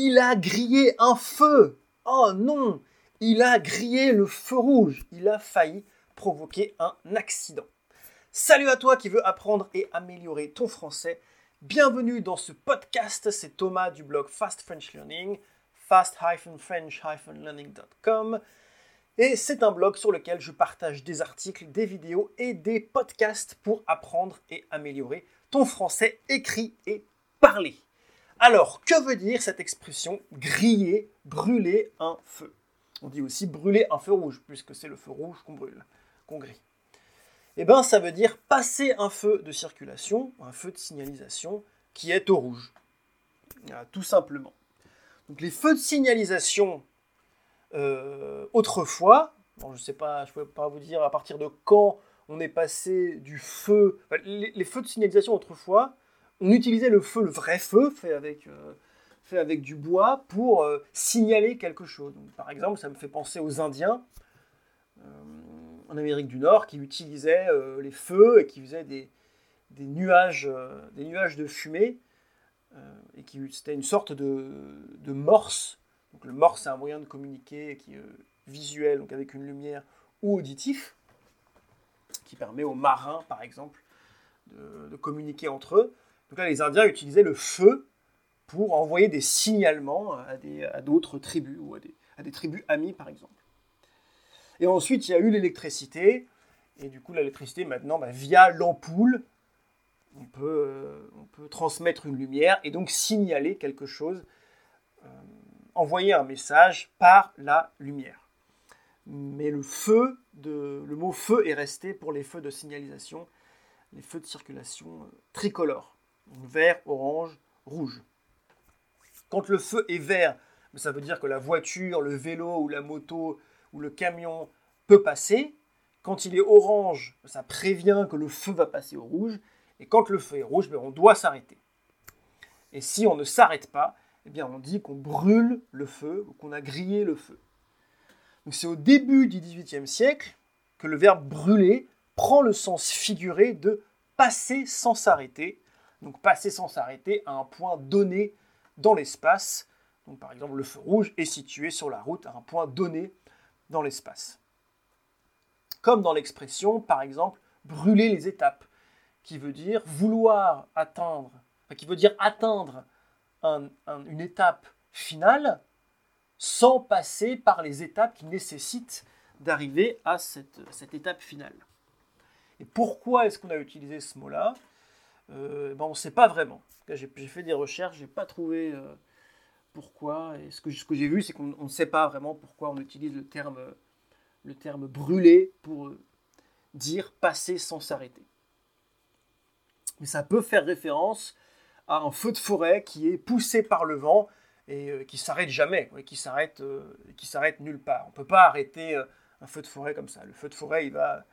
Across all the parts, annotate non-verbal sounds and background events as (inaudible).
Il a grillé un feu. Oh non, il a grillé le feu rouge. Il a failli provoquer un accident. Salut à toi qui veux apprendre et améliorer ton français. Bienvenue dans ce podcast. C'est Thomas du blog Fast French Learning, fast-french-learning.com. Et c'est un blog sur lequel je partage des articles, des vidéos et des podcasts pour apprendre et améliorer ton français écrit et parlé. Alors, que veut dire cette expression griller, brûler un feu? On dit aussi brûler un feu rouge, puisque c'est le feu rouge qu'on brûle, qu'on grille. Eh bien, ça veut dire passer un feu de circulation, un feu de signalisation qui est au rouge. Tout simplement. Donc, les feux de signalisation, euh, autrefois, je ne sais pas, je ne peux pas vous dire à partir de quand on est passé du feu. les feux de signalisation autrefois, on utilisait le feu, le vrai feu, fait avec, euh, fait avec du bois, pour euh, signaler quelque chose. par exemple, ça me fait penser aux Indiens euh, en Amérique du Nord qui utilisaient les feux et qui faisaient des, nuages, des nuages de fumée, et qui c'était une sorte de, de, morse. Donc, le morse, c'est un moyen de communiquer qui visuel, donc avec une lumière, ou auditif, qui permet aux marins, par exemple, de communiquer entre eux. Donc là, les Indiens utilisaient le feu pour envoyer des signalements à d'autres tribus ou à des, tribus amies, par exemple. Et ensuite, il y a eu l'électricité. Et du coup, l'électricité, maintenant, bah, via l'ampoule, on peut, transmettre une lumière et donc signaler quelque chose, euh, envoyer un message par la lumière. Mais le feu, le mot feu est resté pour les feux de signalisation, les feux de circulation euh, tricolores vert, orange, rouge. Quand le feu est vert, ça veut dire que la voiture, le vélo ou la moto ou le camion peut passer. Quand il est orange, ça prévient que le feu va passer au rouge. Et quand le feu est rouge, ben, on doit s'arrêter. Et si on ne s'arrête pas, eh on dit qu'on brûle le feu ou qu'on a grillé le feu. c'est au début du XVIIIe siècle que le verbe brûler prend le sens figuré de passer sans s'arrêter, donc passer sans s'arrêter à un point donné dans l'espace. Par exemple, le feu rouge est situé sur la route à un point donné dans l'espace. Comme dans l'expression, par exemple, brûler les étapes, qui veut dire vouloir atteindre, qui veut dire atteindre une étape finale sans passer par les étapes qui nécessitent d'arriver à cette, cette étape finale. Et pourquoi est-ce qu'on a utilisé ce mot-là? Euh, ben on ne sait pas vraiment. J'ai fait des recherches, je n'ai pas trouvé euh, pourquoi. Et ce que, j'ai vu, c'est qu'on ne sait pas vraiment pourquoi on utilise le terme, le brûler pour euh, dire passer sans s'arrêter. Mais ça peut faire référence à un feu de forêt qui est poussé par le vent et qui s'arrête jamais, qui s'arrête s'arrête nulle part. On ne peut pas arrêter un feu de forêt comme ça. Le feu de forêt, il va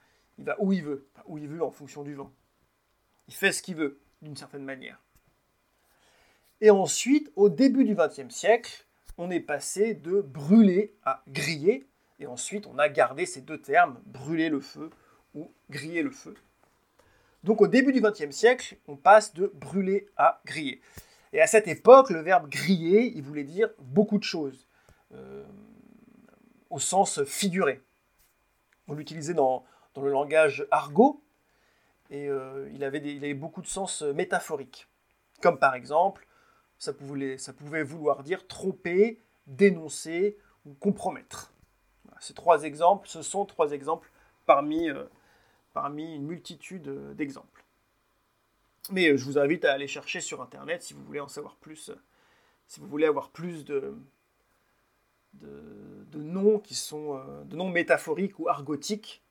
où il veut, où il veut en fonction du vent. Il fait ce qu'il veut, d'une certaine manière. Et ensuite, au début du XXe siècle, on est passé de brûler à griller, et ensuite on a gardé ces deux termes, brûler le feu ou griller le feu. Donc au début du XXe siècle, on passe de brûler à griller. Et à cette époque, le verbe griller, il voulait dire beaucoup de choses, euh, au sens figuré. On l'utilisait dans, dans le langage argot, et euh, il, avait beaucoup de sens euh, métaphoriques. Comme par exemple, ça pouvait, vouloir dire tromper, dénoncer ou compromettre. ces trois exemples, ce sont trois exemples parmi, euh, une multitude d'exemples. Mais je vous invite à aller chercher sur Internet si vous voulez en savoir plus, si vous voulez avoir plus de, de, noms qui sont de noms métaphoriques ou argotiques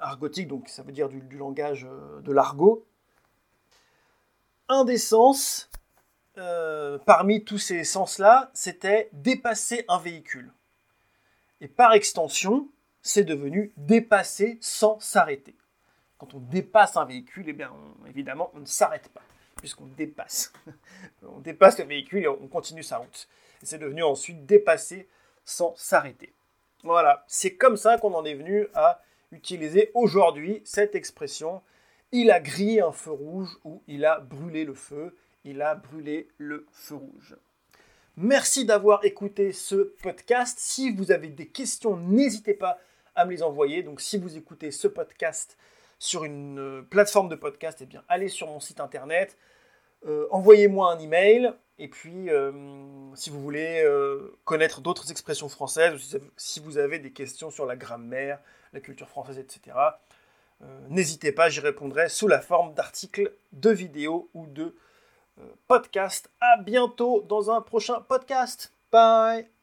argotique, donc ça veut dire du, langage euh, de l'argot. Un des sens, euh, parmi tous ces sens-là, c'était dépasser un véhicule. Et par extension, c'est devenu dépasser sans s'arrêter. Quand on dépasse un véhicule, eh bien, évidemment, on ne s'arrête pas, puisqu'on dépasse. (laughs) on dépasse le véhicule et on continue sa route. C'est devenu ensuite dépasser sans s'arrêter. Voilà, c'est comme ça qu'on en est venu à utiliser aujourd'hui cette expression il a grillé un feu rouge ou il a brûlé le feu, il a brûlé le feu rouge. Merci d'avoir écouté ce podcast. Si vous avez des questions, n'hésitez pas à me les envoyer. Donc si vous écoutez ce podcast sur une euh, plateforme de podcast, eh bien allez sur mon site internet, euh, envoyez-moi un email. Et puis, euh, si vous voulez connaître d'autres expressions françaises, si vous avez des questions sur la grammaire, la culture française, etc., n'hésitez pas, j'y répondrai sous la forme d'articles, de vidéos ou de podcasts. À bientôt dans un prochain podcast. Bye